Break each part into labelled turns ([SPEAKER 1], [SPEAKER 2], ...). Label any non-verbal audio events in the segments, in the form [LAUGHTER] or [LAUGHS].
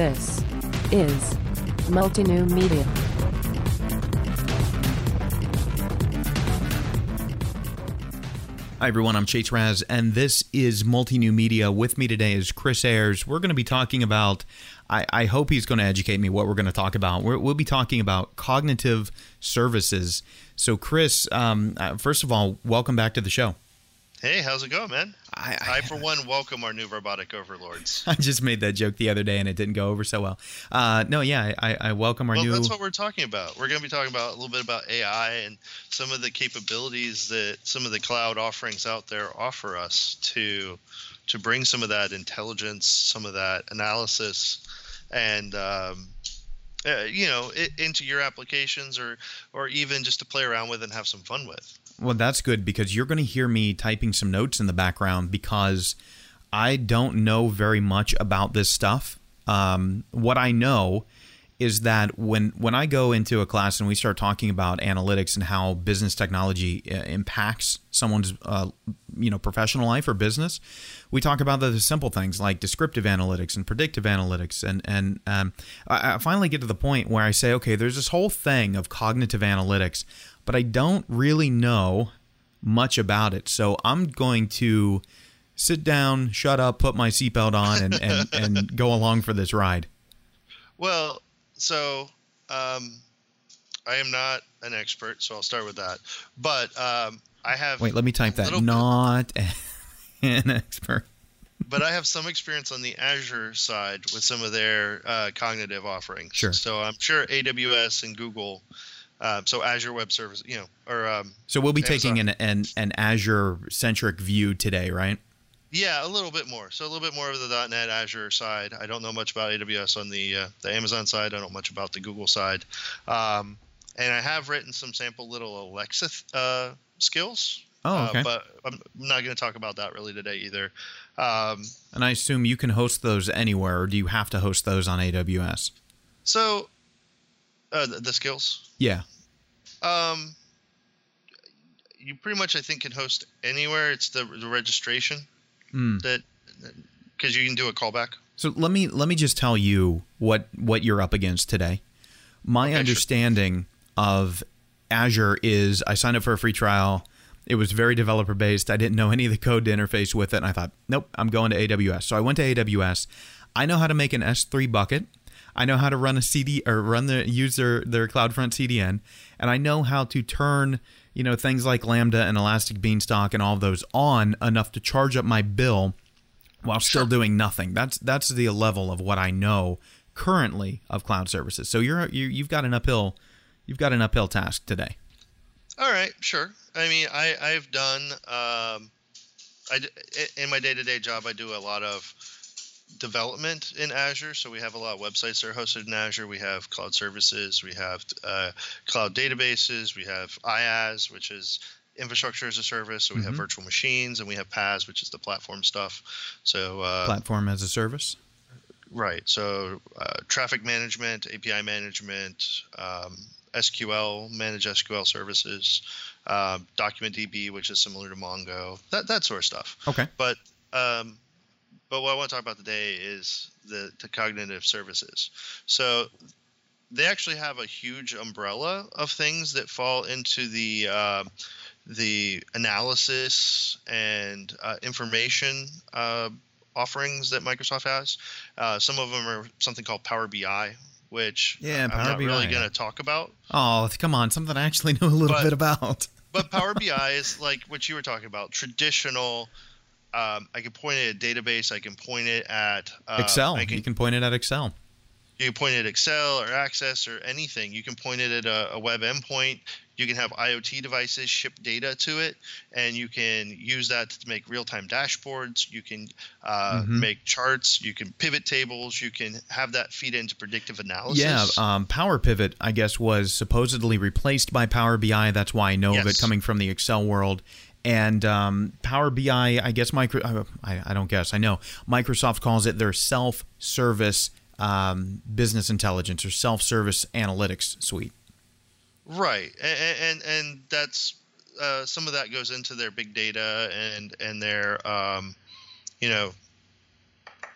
[SPEAKER 1] This is Multinew Media.
[SPEAKER 2] Hi, everyone. I'm Chase Raz, and this is Multinew Media. With me today is Chris Ayers. We're going to be talking about, I, I hope he's going to educate me what we're going to talk about. we will be talking about cognitive services. So, Chris, um, uh, first of all, welcome back to the show.
[SPEAKER 3] Hey, how's it going, man?
[SPEAKER 2] I,
[SPEAKER 3] I, I, for one, welcome our new robotic overlords. [LAUGHS]
[SPEAKER 2] I just made that joke the other day and it didn't go over so well. Uh, no, yeah, I, I welcome our new
[SPEAKER 3] well,
[SPEAKER 2] new.
[SPEAKER 3] That's what we're talking about. We're going to be talking about a little bit about AI and some of the capabilities that some of the cloud offerings out there offer us to to bring some of that intelligence, some of that analysis, and um, uh, you know, it, into your applications, or or even just to play around with and have some fun with.
[SPEAKER 2] Well, that's good because you're going to hear me typing some notes in the background because I don't know very much about this stuff. Um, what I know is that when when I go into a class and we start talking about analytics and how business technology uh, impacts someone's uh, you know professional life or business, we talk about the simple things like descriptive analytics and predictive analytics, and and um, I, I finally get to the point where I say, okay, there's this whole thing of cognitive analytics but I don't really know much about it. So I'm going to sit down, shut up, put my seatbelt on, and, and, [LAUGHS] and go along for this ride.
[SPEAKER 3] Well, so um, I am not an expert, so I'll start with that. But um, I have.
[SPEAKER 2] Wait, let me type that. Not [LAUGHS] an expert.
[SPEAKER 3] but I have some experience on the Azure side with some of their uh, cognitive offerings.
[SPEAKER 2] Sure.
[SPEAKER 3] So I'm sure AWS and Google um, so Azure Web Service, you know, or um,
[SPEAKER 2] so we'll be Amazon. taking an an, an Azure centric view today, right?
[SPEAKER 3] Yeah, a little bit more. So a little bit more of the .NET Azure side. I don't know much about AWS on the uh, the Amazon side. I don't know much about the Google side. Um, and I have written some sample little Alexa uh, skills.
[SPEAKER 2] Oh, uh, okay.
[SPEAKER 3] But I'm not going to talk about that really today either. Um,
[SPEAKER 2] and I assume you can host those anywhere, or do you have to host those on AWS?
[SPEAKER 3] So, uh, the, the skills.
[SPEAKER 2] Yeah.
[SPEAKER 3] Um, you pretty much I think can host anywhere. It's the the registration
[SPEAKER 2] mm.
[SPEAKER 3] that because you can do a callback.
[SPEAKER 2] So let me let me just tell you what what you're up against today. My okay, understanding sure. of Azure is I signed up for a free trial. It was very developer based. I didn't know any of the code to interface with it, and I thought, nope, I'm going to AWS. So I went to AWS. I know how to make an S3 bucket. I know how to run a CD or run the use their CloudFront CDN, and I know how to turn you know things like Lambda and Elastic Beanstalk and all those on enough to charge up my bill while still doing nothing. That's that's the level of what I know currently of cloud services. So you're you, you've got an uphill you've got an uphill task today.
[SPEAKER 3] All right, sure. I mean, I I've done um, I in my day to day job I do a lot of development in Azure. So we have a lot of websites that are hosted in Azure. We have cloud services, we have uh, cloud databases, we have IaaS, which is infrastructure as a service. So we mm-hmm. have virtual machines, and we have PaaS, which is the platform stuff. So uh,
[SPEAKER 2] platform as a service.
[SPEAKER 3] Right. So uh, traffic management, API management, um, SQL, manage SQL services, uh, document DB, which is similar to Mongo, that that sort of stuff.
[SPEAKER 2] Okay.
[SPEAKER 3] But um, but what I want to talk about today is the, the cognitive services. So they actually have a huge umbrella of things that fall into the uh, the analysis and uh, information uh, offerings that Microsoft has. Uh, some of them are something called Power BI, which
[SPEAKER 2] yeah,
[SPEAKER 3] I'm not BI. really going to talk about.
[SPEAKER 2] Oh, come on, something I actually know a little but, bit about.
[SPEAKER 3] but Power [LAUGHS] BI is like what you were talking about, traditional um, I can point it at a database. I can point it at
[SPEAKER 2] uh, Excel. Can, you can point it at Excel.
[SPEAKER 3] You can point it at Excel or Access or anything. You can point it at a, a web endpoint. You can have IoT devices ship data to it, and you can use that to make real-time dashboards. You can uh, mm-hmm. make charts. You can pivot tables. You can have that feed into predictive analysis.
[SPEAKER 2] Yeah, um, Power Pivot, I guess, was supposedly replaced by Power BI. That's why I know yes. of it coming from the Excel world and um, Power BI, I guess micro, uh, I, I, don't guess, I know Microsoft calls it their self-service um, business intelligence or self-service analytics suite.
[SPEAKER 3] Right, and and, and that's uh, some of that goes into their big data and and their um, you know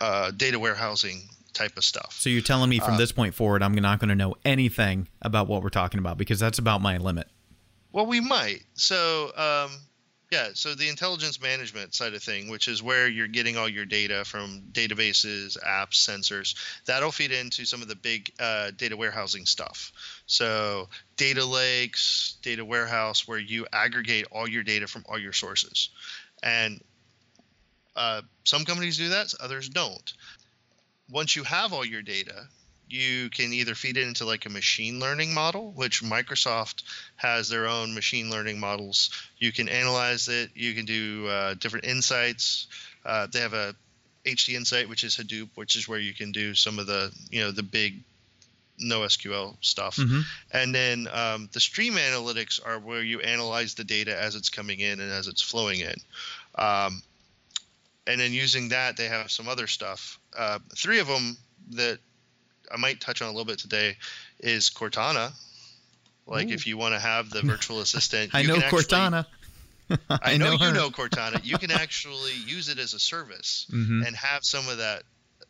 [SPEAKER 3] uh, data warehousing type of stuff.
[SPEAKER 2] So you're telling me from this point forward, I'm not going to know anything about what we're talking about because that's about my limit.
[SPEAKER 3] Well, we might. So, um, yeah. So the intelligence management side of thing, which is where you're getting all your data from databases, apps, sensors, that'll feed into some of the big uh, data warehousing stuff. So data lakes, data warehouse, where you aggregate all your data from all your sources, and uh, some companies do that, others don't. Once you have all your data, you can either feed it into like a machine learning model, which Microsoft has their own machine learning models. You can analyze it. You can do uh, different insights. Uh, they have a HD Insight, which is Hadoop, which is where you can do some of the you know the big NoSQL stuff.
[SPEAKER 2] Mm-hmm.
[SPEAKER 3] And then um, the stream analytics are where you analyze the data as it's coming in and as it's flowing in. Um, and then using that, they have some other stuff. Uh, three of them that I might touch on a little bit today is Cortana. Like
[SPEAKER 2] Ooh.
[SPEAKER 3] if you want to have the virtual assistant, [LAUGHS]
[SPEAKER 2] I
[SPEAKER 3] you
[SPEAKER 2] know
[SPEAKER 3] can actually-
[SPEAKER 2] Cortana. [LAUGHS]
[SPEAKER 3] I, know, you know [LAUGHS] Cortana. You can actually use it as a service
[SPEAKER 2] Mhm.
[SPEAKER 3] and have some of that.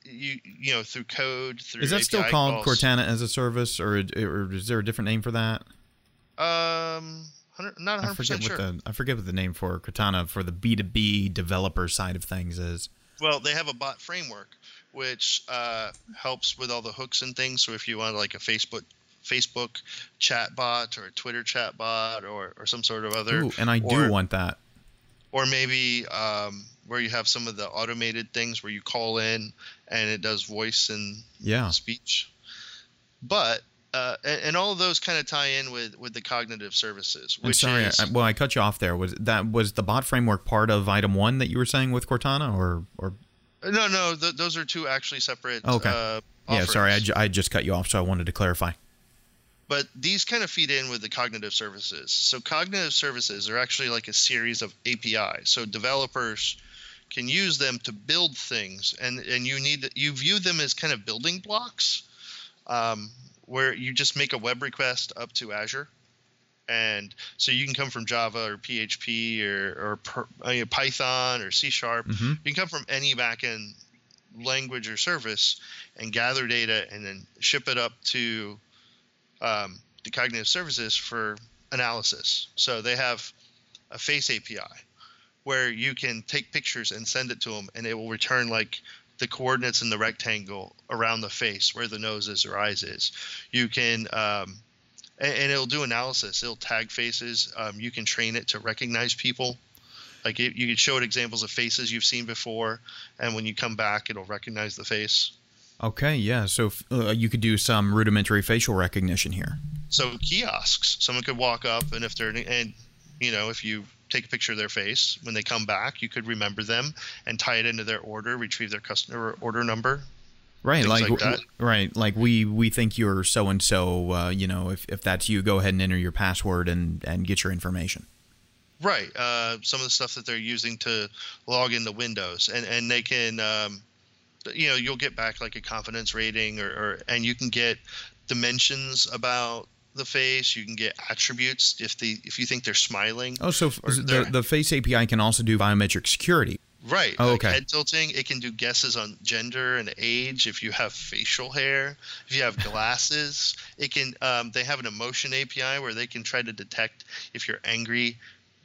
[SPEAKER 3] You you know through code through.
[SPEAKER 2] Is that still called
[SPEAKER 3] calls.
[SPEAKER 2] Cortana as a service, or, or is there a different name for that?
[SPEAKER 3] Um, 100, not
[SPEAKER 2] I
[SPEAKER 3] 100
[SPEAKER 2] forget
[SPEAKER 3] percent sure.
[SPEAKER 2] what the I forget what the name for Cortana for the B two B developer side of things is.
[SPEAKER 3] Well, they have a bot framework which uh, helps with all the hooks and things. So if you want like a Facebook Facebook chat bot or a Twitter chat bot or, or some sort of other
[SPEAKER 2] Ooh, and I do
[SPEAKER 3] or,
[SPEAKER 2] want that.
[SPEAKER 3] or maybe um, where you have some of the automated things where you call in and it does voice and
[SPEAKER 2] Yeah.
[SPEAKER 3] speech. But uh, and, and all of those kind of tie in with with the cognitive services,
[SPEAKER 2] I'm
[SPEAKER 3] which
[SPEAKER 2] sorry,
[SPEAKER 3] is
[SPEAKER 2] I, well, I cut you off there. Was that was the bot framework part of item one that you were saying with Cortana, or or
[SPEAKER 3] no, no, th- those are two actually separate.
[SPEAKER 2] Okay.
[SPEAKER 3] Uh,
[SPEAKER 2] yeah? Sorry, I, ju- I just cut you off, so I wanted to clarify.
[SPEAKER 3] but these kind of feed in with the cognitive services. So cognitive services are actually like a series of APIs. So developers can use them to build things, and and you need you view them as kind of building blocks, um, where you just make a web request up to Azure, and so you can come from Java or PHP or or per, uh, Python or C Sharp.
[SPEAKER 2] Mhm.
[SPEAKER 3] You can come from any backend language or service and gather data and then ship it up to um, the cognitive services for analysis. So they have a face API where you can take pictures and send it to them, and it will return like the coordinates in the rectangle around the face where the nose is or eyes is. You can, um, and, and it'll do analysis. It'll tag faces. Um, you can train it to recognize people. Like it, you can show it examples of faces you've seen before, and when you come back, it'll recognize the face.
[SPEAKER 2] Okay, yeah. So f- uh, you could do some rudimentary facial recognition here.
[SPEAKER 3] So kiosks, someone could walk up, and if they're and you know if you take a picture of their face when they come back, you could remember them and tie it into their order, retrieve their customer order number.
[SPEAKER 2] Right, like,
[SPEAKER 3] like
[SPEAKER 2] right, like we we think you're so and so. You know, if if that's you, go ahead and enter your password and and get your information.
[SPEAKER 3] Right. Uh, some of the stuff that they're using to log into Windows, and and they can, um, you know, you'll get back like a confidence rating, or, or and you can get dimensions about the face. You can get attributes if the if you think they're smiling.
[SPEAKER 2] Oh, so f- the the Face API can also do biometric security.
[SPEAKER 3] Right.
[SPEAKER 2] Oh,
[SPEAKER 3] like. Head tilting. It can do guesses on gender and age. If you have facial hair, if you have glasses, it can. Um, they have an emotion API where they can try to detect if you're angry,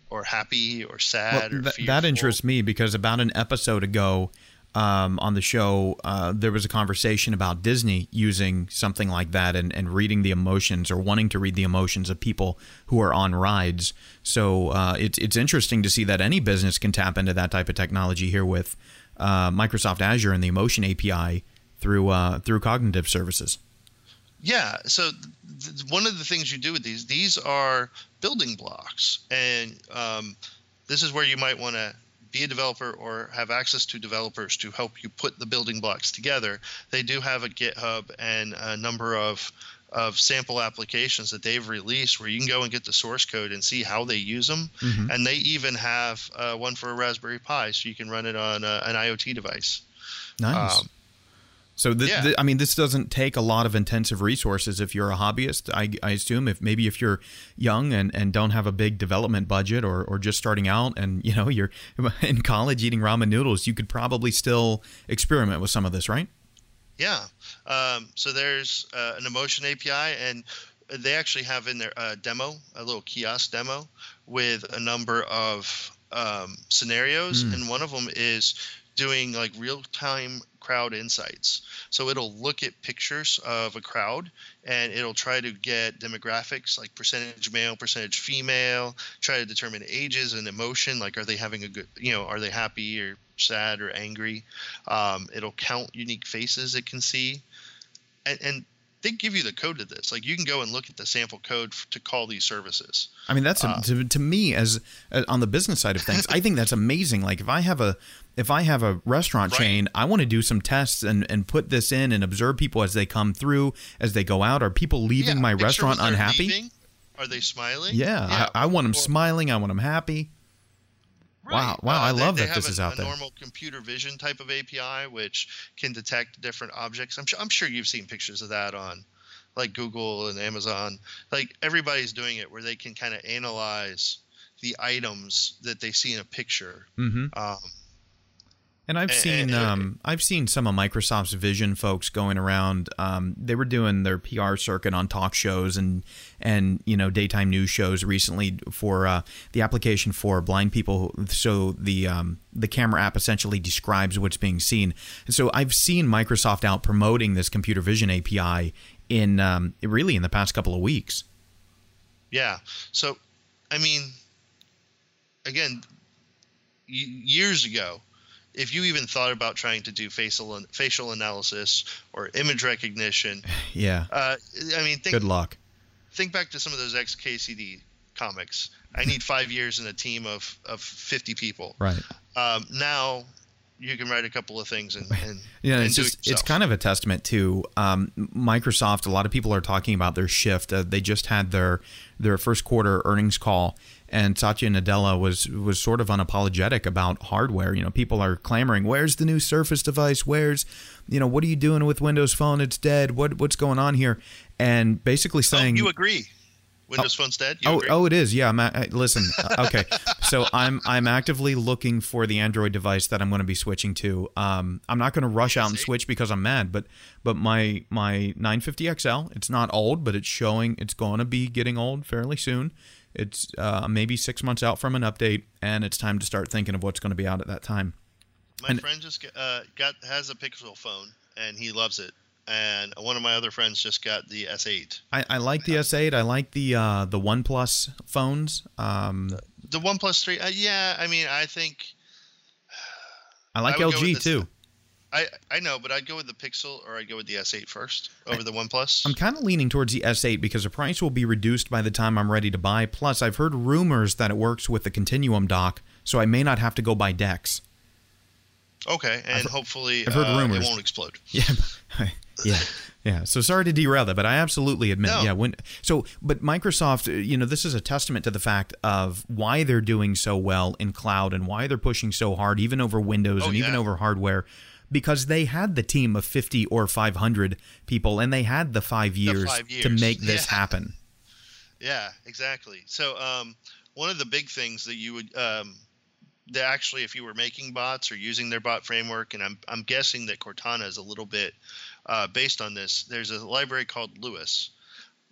[SPEAKER 3] or happy, or
[SPEAKER 2] Well,
[SPEAKER 3] sad, or
[SPEAKER 2] th-
[SPEAKER 3] fearful.
[SPEAKER 2] that interests me because about an episode ago um, on the show, uh, there was a conversation about Disney using something like that and, and reading the emotions or wanting to read the emotions of people who are on rides. So uh, it's it's interesting to see that any business can tap into that type of technology here with uh, Microsoft Azure and the Emotion API through uh, through cognitive services.
[SPEAKER 3] Yeah. So th- one of the things you do with these, these are building blocks, and um, this is where you might want to be a developer or have access to developers to help you put the building blocks together. They do have a GitHub and a number of of sample applications that they've released where you can go and get the source code and see how they use them.
[SPEAKER 2] Mhm.
[SPEAKER 3] And they even have uh, one for a Raspberry Pi, so you can run it on uh, an IoT device.
[SPEAKER 2] Nice.
[SPEAKER 3] Um,
[SPEAKER 2] so, th-
[SPEAKER 3] yeah.
[SPEAKER 2] th- I mean, this doesn't take a lot of intensive resources if you're a hobbyist. I, I assume if maybe if you're young and, and don't have a big development budget or, or just starting out and you know you're [LAUGHS] in college eating ramen noodles, you could probably still experiment with some of this, right?
[SPEAKER 3] Yeah. Um, so there's uh, an emotion API, and they actually have in their uh, demo a little kiosk demo with a number of um, scenarios,
[SPEAKER 2] Mm.
[SPEAKER 3] and one of them is doing like real time crowd insights. So it'll look at pictures of a crowd and it'll try to get demographics like percentage male, percentage female, try to determine ages and emotion. Like, are they having a good, you know, are they happy or sad or angry? Um, it'll count unique faces it can see. And, and they give you the code to this. Like, you can go and look at the sample code f- to call these services.
[SPEAKER 2] I mean, that's
[SPEAKER 3] Uh,
[SPEAKER 2] to, to me as uh, on the business side of things. I think that's amazing. Like if I have a if I have a restaurant
[SPEAKER 3] Right.
[SPEAKER 2] chain, I want to do some tests and and put this in and observe people as they come through, as they go out. Are people leaving
[SPEAKER 3] Yeah,
[SPEAKER 2] my restaurant unhappy?
[SPEAKER 3] leaving, are they smiling?
[SPEAKER 2] Yeah, I, I want them
[SPEAKER 3] Or-
[SPEAKER 2] smiling. I want them happy. Wow,
[SPEAKER 3] Right.
[SPEAKER 2] wow, I
[SPEAKER 3] Uh,
[SPEAKER 2] love
[SPEAKER 3] they
[SPEAKER 2] that this
[SPEAKER 3] have
[SPEAKER 2] is
[SPEAKER 3] a,
[SPEAKER 2] out
[SPEAKER 3] a
[SPEAKER 2] there.
[SPEAKER 3] normal computer vision type of API, which can detect different objects. I'm sure, I'm sure you've seen pictures of that on, like Google and Amazon. Like everybody's doing it, where they can kind of analyze the items that they see in a picture.
[SPEAKER 2] hmm
[SPEAKER 3] Um,
[SPEAKER 2] And I've seen um, I've seen some of Microsoft's Vision folks going around. Um, they were doing their PR circuit on talk shows and and you know daytime news shows recently for uh, the application for blind people. So the um, the camera app essentially describes what's being seen. And so I've seen Microsoft out promoting this computer vision API in um, really in the past couple of weeks.
[SPEAKER 3] Yeah. So, I mean, again, y- years ago, if you even thought about trying to do facial facial analysis or image recognition, [SIGHS]
[SPEAKER 2] Yeah.
[SPEAKER 3] uh, I mean, think
[SPEAKER 2] Good luck.
[SPEAKER 3] think back to some of those XKCD comics. I need [LAUGHS] five years and a team of, of 50 people.
[SPEAKER 2] Right.
[SPEAKER 3] Um, now you can write a couple of things and, and, [LAUGHS]
[SPEAKER 2] Yeah,
[SPEAKER 3] and
[SPEAKER 2] it's just
[SPEAKER 3] it
[SPEAKER 2] it's kind of a testament to um, Microsoft. A lot of people are talking about their shift. Uh, they just had their their first quarter earnings call, and Satya Nadella was was sort of unapologetic about hardware. You know, people are clamoring, "Where's the new Surface device? Where's you know what are you doing with Windows Phone? It's dead. What what's going on here?" And basically
[SPEAKER 3] Oh,
[SPEAKER 2] saying,
[SPEAKER 3] you agree? Windows Phone's dead. You
[SPEAKER 2] Oh,
[SPEAKER 3] agree?
[SPEAKER 2] oh, it is. Yeah. I'm a- listen. uh, okay. So I'm I'm actively looking for the Android device that I'm going to be switching to. Um, I'm not going to rush out and switch because I'm mad, but but my my 950 XL, it's not old, but it's showing it's going to be getting old fairly soon. It's uh, maybe six months out from an update, and it's time to start thinking of what's going to be out at that time.
[SPEAKER 3] My
[SPEAKER 2] And-
[SPEAKER 3] friend just uh, got has a Pixel phone and he loves it. And one of my other friends just got the S8.
[SPEAKER 2] I, I like the S8. I like the uh, the OnePlus phones. Um,
[SPEAKER 3] The OnePlus 3, uh, yeah, I mean, I think
[SPEAKER 2] I like
[SPEAKER 3] I would go with
[SPEAKER 2] LG too.
[SPEAKER 3] I I know, but I'd go with the Pixel or I'd go with the S8 first over the OnePlus.
[SPEAKER 2] I'm kind of leaning towards the S8 because the price will be reduced by the time I'm ready to buy. Plus, I've heard rumors that it works with the Continuum dock, so I may not have to go buy DeX.
[SPEAKER 3] okay, and hopefully
[SPEAKER 2] I've heard
[SPEAKER 3] uh,
[SPEAKER 2] rumors.
[SPEAKER 3] it won't explode. [LAUGHS]
[SPEAKER 2] Yeah, [LAUGHS] yeah, yeah. So sorry to derail that, but I absolutely admit,
[SPEAKER 3] No.
[SPEAKER 2] yeah. When so, but Microsoft, uh, you know, this is a testament to the fact of why they're doing so well in cloud and why they're pushing so hard, even over Windows
[SPEAKER 3] Oh,
[SPEAKER 2] and even over hardware. Because they had the team of 50 or 500 people and they had the five years,
[SPEAKER 3] five
[SPEAKER 2] to make this
[SPEAKER 3] Yeah.
[SPEAKER 2] happen.
[SPEAKER 3] Yeah, exactly. So um, one of the big things that you would um, that actually, if you were making bots or using their bot framework, and I'm I'm guessing that Cortana is a little bit uh, based on this. There's a library called LUIS,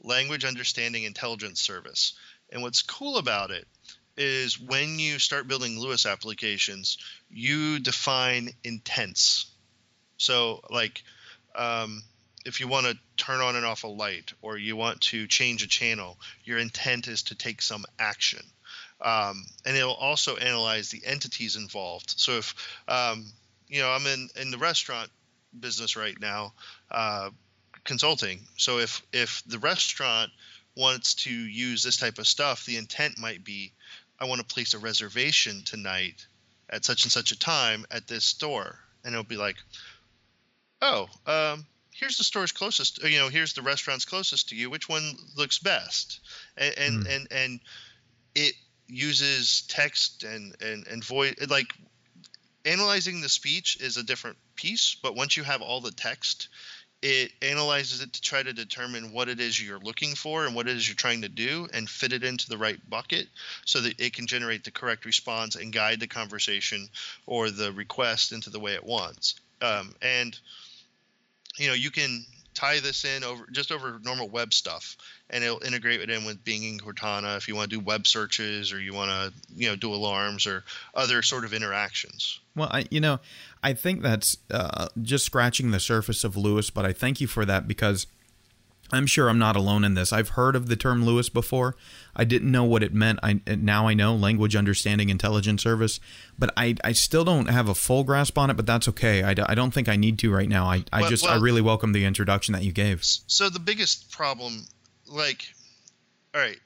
[SPEAKER 3] Language Understanding Intelligence Service, and what's cool about it is when you start building LUIS applications, you define intents. So like. Um, if you want to turn on and off a light or you want to change a channel, your intent is to take some action. Um, and it'll also analyze the entities involved. So if, um, you know, I'm in, in the restaurant business right now, uh, consulting. So if, if the restaurant wants to use this type of stuff, the intent might be, I want to place a reservation tonight at such and such a time at this store. And it'll be like, oh, um, here's the store's closest you know here's the restaurant's closest to you which one looks best and and
[SPEAKER 2] Hmm.
[SPEAKER 3] and, and it uses text and and and voice like analyzing the speech is a different piece but once you have all the text it analyzes it to try to determine what it is you're looking for and what it is you're trying to do and fit it into the right bucket so that it can generate the correct response and guide the conversation or the request into the way it wants. Um, and you know, you can tie this in over just over normal web stuff and it'll integrate it in with Bing and Cortana if you want to do web searches or you want to, you know, do alarms or other sort of interactions.
[SPEAKER 2] Well, I, you know, I think that's uh, just scratching the surface of LUIS, but I thank you for that because I'm sure I'm not alone in this. I've heard of the term LUIS before. I didn't know what it meant. I now I know language understanding intelligence service, but I, I still don't have a full grasp on it. But that's okay. I, I don't think I need to right now. I, I
[SPEAKER 3] Well-
[SPEAKER 2] just I really welcome the introduction that you gave.
[SPEAKER 3] So the biggest problem, like, all right,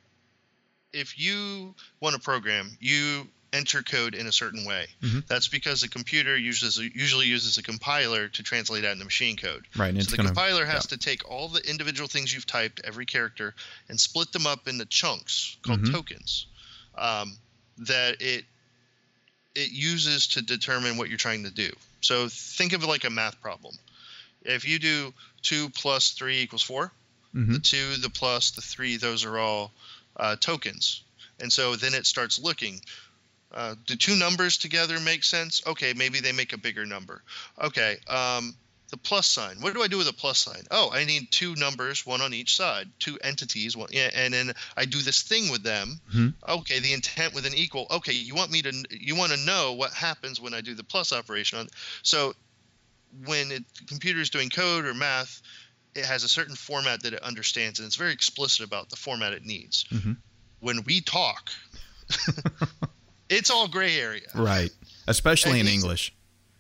[SPEAKER 3] if you want to program, you enter code in a certain way.
[SPEAKER 2] Mhm.
[SPEAKER 3] That's because the computer uses usually uses a compiler to translate that into machine code.
[SPEAKER 2] Right, and
[SPEAKER 3] So the
[SPEAKER 2] gonna
[SPEAKER 3] compiler has
[SPEAKER 2] yeah.
[SPEAKER 3] to take all the individual things you've typed, every character, and split them up into chunks called
[SPEAKER 2] Mhm.
[SPEAKER 3] tokens um, that it it uses to determine what you're trying to do. So think of it like a math problem. If you do two plus three equals 4
[SPEAKER 2] Mhm.
[SPEAKER 3] the two, the plus, the three, those are all uh, tokens. And so then it starts looking. Uh, do two numbers together make sense? Okay, maybe they make a bigger number. Okay, um, the plus sign. What do I do with a plus sign? Oh, I need two numbers, one on each side, two entities, one, yeah, and then I do this thing with them.
[SPEAKER 2] Mhm.
[SPEAKER 3] Okay, the intent with an equal. Okay, you want me to you want to know what happens when I do the plus operation on. So when it, computer is doing code or math, it has a certain format that it understands, and it's very explicit about the format it needs.
[SPEAKER 2] Mhm.
[SPEAKER 3] When we talk, [LAUGHS] it's all gray area.
[SPEAKER 2] Right, especially
[SPEAKER 3] And
[SPEAKER 2] in English.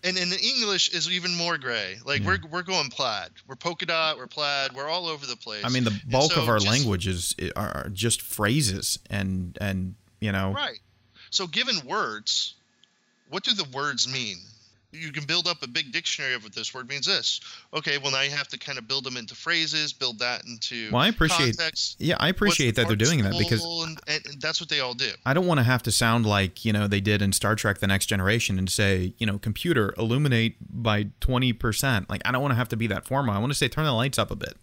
[SPEAKER 3] And in English is even more gray. Like we're we're going plaid. We're polka dot. We're plaid. We're all over the place.
[SPEAKER 2] I mean, the bulk
[SPEAKER 3] so
[SPEAKER 2] of our
[SPEAKER 3] just-
[SPEAKER 2] languages are just phrases, and and you know,
[SPEAKER 3] Right. So given words, what do the words mean? You can build up a big dictionary of what this word means. This. Okay. Well, now you have to kind of build them into phrases, build that into.
[SPEAKER 2] Well, I appreciate-
[SPEAKER 3] Context.
[SPEAKER 2] yeah, I appreciate that they're doing that because
[SPEAKER 3] and, and, that's what they all do.
[SPEAKER 2] I don't want to have to sound like, you know, they did in Star Trek The Next Generation and say, you know, computer, illuminate by 20%. Like, I don't want to have to be that formal. I want to say, turn the lights up a bit.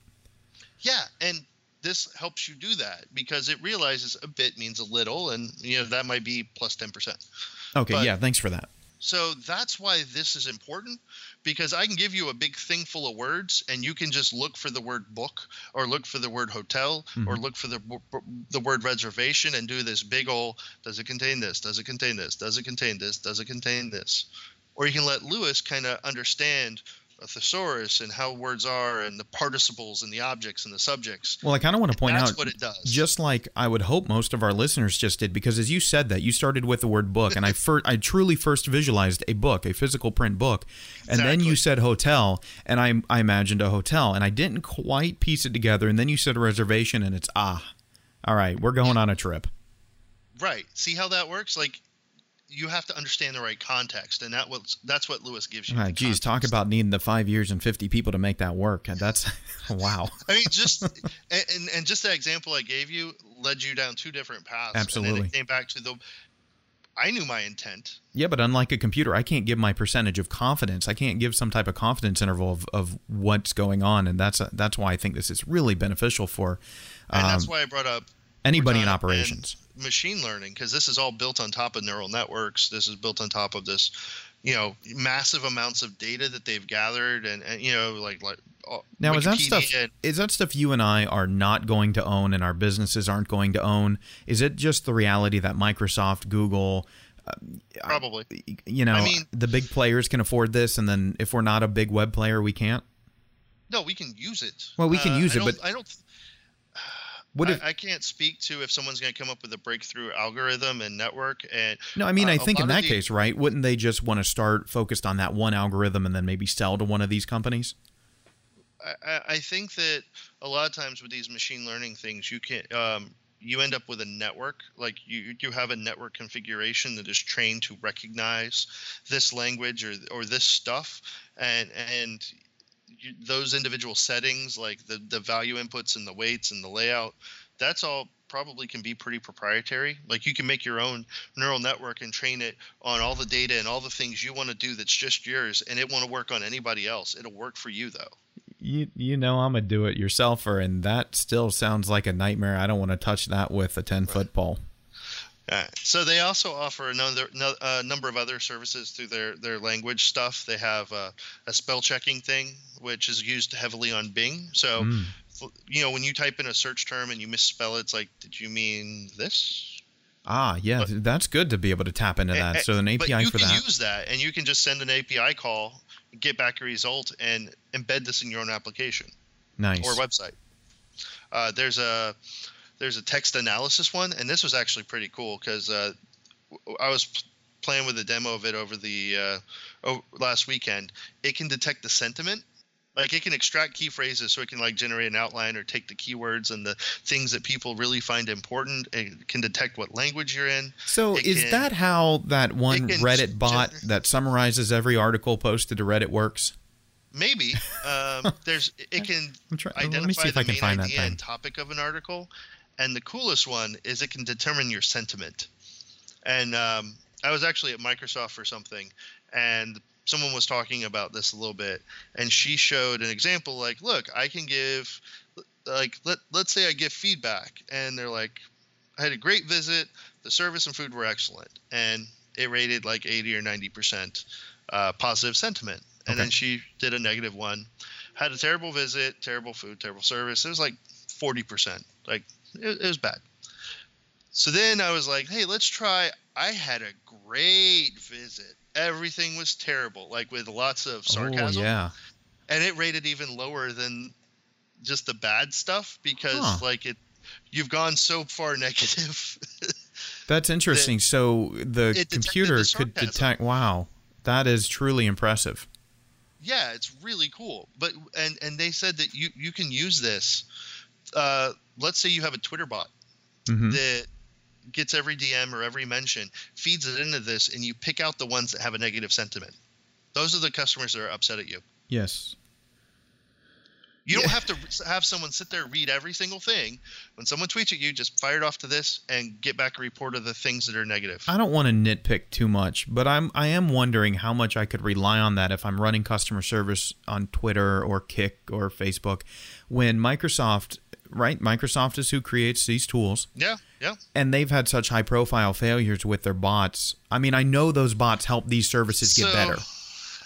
[SPEAKER 3] Yeah, and this helps you do that because it realizes a bit means a little, and you know that might be plus ten percent.
[SPEAKER 2] Okay,
[SPEAKER 3] But-
[SPEAKER 2] yeah, thanks for that.
[SPEAKER 3] So that's why this is important because I can give you a big thing full of words and you can just look for the word book or look for the word hotel or mm-hmm. look for the the word reservation and do this big ol' does it contain this? Does it contain this? Does it contain this? Does it contain this? Or you can let LUIS kind of understand a thesaurus and how words are and the participles and the objects and the subjects.
[SPEAKER 2] Well, I kind of want to point
[SPEAKER 3] That's
[SPEAKER 2] out
[SPEAKER 3] what it does.
[SPEAKER 2] just like I would hope most of our listeners just did, because as you said that, you started with the word book, and I [LAUGHS] I truly first visualized a book, a physical print book, and then you said hotel, and I I imagined a hotel, and I didn't quite piece it together, and then you said reservation, and it's ah, all right, we're going on a trip.
[SPEAKER 3] Right. See how that works? Like you have to understand the right context, and that was that's what LUIS gives you.
[SPEAKER 2] Ah, geez, talk about needing the five years and fifty people to make that work. And [LAUGHS] that's wow.
[SPEAKER 3] I mean, just and, and and just that example I gave you led you down two different paths. And
[SPEAKER 2] Absolutely.
[SPEAKER 3] then it came back to the. I knew my intent.
[SPEAKER 2] Yeah, but unlike a computer, I can't give my percentage of confidence. I can't give some type of confidence interval of, of what's going on, and that's that's why I think this is really beneficial for
[SPEAKER 3] And that's
[SPEAKER 2] um,
[SPEAKER 3] why I brought up
[SPEAKER 2] anybody in operations.
[SPEAKER 3] machine learning because this is all built on top of neural networks. This is built on top of this, you know, massive amounts of data that they've gathered, and, and you know, like like. uh,
[SPEAKER 2] Now, is that stuff
[SPEAKER 3] and-
[SPEAKER 2] is that stuff you and I are not going to own, and our businesses aren't going to own? Is it just the reality that Microsoft, Google, uh,
[SPEAKER 3] Probably.
[SPEAKER 2] you know,
[SPEAKER 3] I mean-
[SPEAKER 2] the big players can afford this, and then if we're not a big web player, we can't?
[SPEAKER 3] No, we can use it.
[SPEAKER 2] Well, we can
[SPEAKER 3] Uh,
[SPEAKER 2] use
[SPEAKER 3] I
[SPEAKER 2] it, but
[SPEAKER 3] I don't.
[SPEAKER 2] What
[SPEAKER 3] I,
[SPEAKER 2] if?
[SPEAKER 3] I can't speak to if someone's going to come up with a breakthrough algorithm and network. And
[SPEAKER 2] No, I mean,
[SPEAKER 3] uh,
[SPEAKER 2] I think in that
[SPEAKER 3] the-
[SPEAKER 2] case, right? Wouldn't they just want to start focused on that one algorithm and then maybe sell to one of these companies?
[SPEAKER 3] I, I- I think that a lot of times with these machine learning things, you can um, you end up with a network. Like you you have a network configuration that is trained to recognize this language or or this stuff, and and you, those individual settings, like the the value inputs and the weights and the layout, that's all probably can be pretty proprietary. Like you can make your own neural network and train it on all the data and all the things you want to do that's just yours, and it won't work on anybody else. It'll work for you though.
[SPEAKER 2] You you know I'm a do it yourselfer, and that still sounds like a nightmare. I don't want to touch that with a ten foot pole.
[SPEAKER 3] Uh, so they also offer another no, a number of other services through their their language stuff. They have uh, a spell checking thing, which is used heavily on Bing. So,
[SPEAKER 2] Mm.
[SPEAKER 3] you know, when you type in a search term and you misspell it, it's like, did you mean this?
[SPEAKER 2] Ah, yeah,
[SPEAKER 3] But-
[SPEAKER 2] that's good to be able to tap into that.
[SPEAKER 3] a-
[SPEAKER 2] So an API but
[SPEAKER 3] you
[SPEAKER 2] for
[SPEAKER 3] can
[SPEAKER 2] that.
[SPEAKER 3] use that, and you can just send an API call, get back a result, and embed this in your own application.
[SPEAKER 2] nice.
[SPEAKER 3] or website. Uh, there's a there's a text analysis one, and this was actually pretty cool because uh, I was playing with a demo of it over the uh, last weekend. It can detect the sentiment. Like it can extract key phrases, so it can like generate an outline or take the keywords and the things that people really find important. It can detect what language you're in.
[SPEAKER 2] So
[SPEAKER 3] It
[SPEAKER 2] is
[SPEAKER 3] can-
[SPEAKER 2] that how that one Reddit bot that summarizes every article posted to Reddit works?
[SPEAKER 3] Maybe [LAUGHS] um, there's it can
[SPEAKER 2] try- let me
[SPEAKER 3] identify
[SPEAKER 2] see if
[SPEAKER 3] the
[SPEAKER 2] I can
[SPEAKER 3] main
[SPEAKER 2] find that
[SPEAKER 3] idea and topic of an article, and the coolest one is it can determine your sentiment. And um, I was actually at Microsoft for something, and someone was talking about this a little bit, and she showed an example like, look, I can give, like, let let's say I give feedback, and they're like, I had a great visit, the service and food were excellent, and it rated like 80 or 90 percent uh, positive sentiment. And
[SPEAKER 2] Okay.
[SPEAKER 3] then she did a negative one, had a terrible visit, terrible food, terrible service. It was like 40 percent, like it, it was bad. So then I was like, hey, let's try. I had a great visit. Everything was terrible, like with lots of oh, sarcasm
[SPEAKER 2] Oh yeah.
[SPEAKER 3] and it rated even lower than just the bad stuff because
[SPEAKER 2] Huh.
[SPEAKER 3] like it you've gone so far [LAUGHS] negative
[SPEAKER 2] That's interesting. so the computer
[SPEAKER 3] the
[SPEAKER 2] could detect. Wow, that is truly impressive.
[SPEAKER 3] yeah it's really cool but and and they said that you you can use this uh let's say you have a twitter bot
[SPEAKER 2] hmm
[SPEAKER 3] that gets every dm or every mention feeds it into this and you pick out the ones that have a negative sentiment those are the customers that are upset at you
[SPEAKER 2] Yes.
[SPEAKER 3] You don't have to have someone sit there read every single thing. When someone tweets at you, just fire it off to this and get back a report of the things that are negative.
[SPEAKER 2] I don't want to nitpick too much, but I'm I am wondering how much I could rely on that if I'm running customer service on Twitter or Kik or Facebook when Microsoft, right? Microsoft is who creates these tools
[SPEAKER 3] Yeah, yeah.
[SPEAKER 2] and they've had such high profile failures with their bots. I mean, I know those bots help these services get
[SPEAKER 3] So,
[SPEAKER 2] better.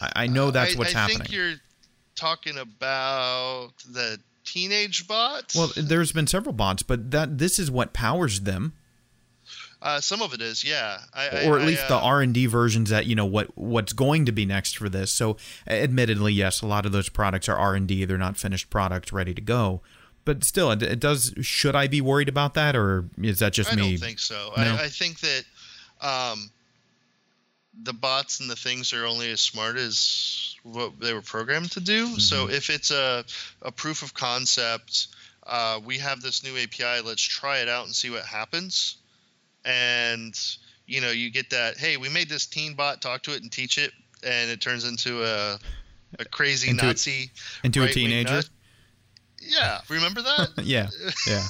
[SPEAKER 2] I, I know that's
[SPEAKER 3] I,
[SPEAKER 2] what's
[SPEAKER 3] I
[SPEAKER 2] happening.
[SPEAKER 3] think you're talking about the teenage bots.
[SPEAKER 2] Well, there's been several bots, but that this is what powers them,
[SPEAKER 3] uh, some of it is, yeah. I, I-
[SPEAKER 2] or at
[SPEAKER 3] I,
[SPEAKER 2] least the
[SPEAKER 3] uh,
[SPEAKER 2] R and D versions that you know what what's going to be next for this. So, admittedly, yes, a lot of those products are R and D; they're not finished products ready to go. But still, it, it does. Should I be worried about that, or is that just
[SPEAKER 3] I
[SPEAKER 2] me?
[SPEAKER 3] I don't think so.
[SPEAKER 2] No?
[SPEAKER 3] I, I think that um, the bots and the things are only as smart as what they were programmed to do. So
[SPEAKER 2] Mm-hmm.
[SPEAKER 3] if it's a, a proof of concept, uh, we have this new API. Let's try it out and see what happens. And you know, you get that. Hey, we made this teen bot. Talk to it and teach it, and it turns into a a crazy
[SPEAKER 2] Into a-
[SPEAKER 3] Nazi
[SPEAKER 2] Into a teenager?
[SPEAKER 3] nut. Yeah, remember that? [LAUGHS]
[SPEAKER 2] yeah, yeah.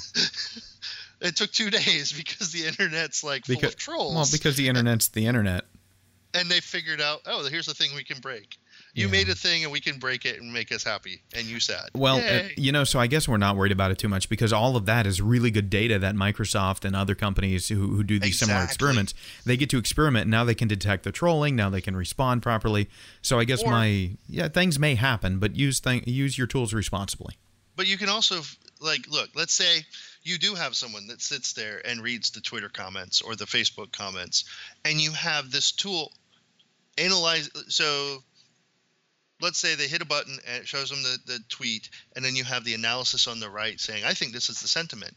[SPEAKER 2] [LAUGHS]
[SPEAKER 3] it took two days because the internet's like full
[SPEAKER 2] Because
[SPEAKER 3] of trolls.
[SPEAKER 2] well, because the internet's the internet. [LAUGHS]
[SPEAKER 3] and they figured out, oh, here's the thing we can break. You
[SPEAKER 2] Yeah.
[SPEAKER 3] made a thing, and we can break it and make us happy, and you sad.
[SPEAKER 2] Well, uh, you know, so I guess we're not worried about it too much because all of that is really good data that Microsoft and other companies who, who do these similar experiments, they get to experiment. Now they can detect the trolling. Now they can respond properly. So I guess
[SPEAKER 3] Or-
[SPEAKER 2] my yeah, things may happen, but use use your tools responsibly.
[SPEAKER 3] But you can also like look. Let's say you do have someone that sits there and reads the Twitter comments or the Facebook comments, and you have this tool analyze. So let's say they hit a button and it shows them the, the tweet, and then you have the analysis on the right saying, "I think this is the sentiment."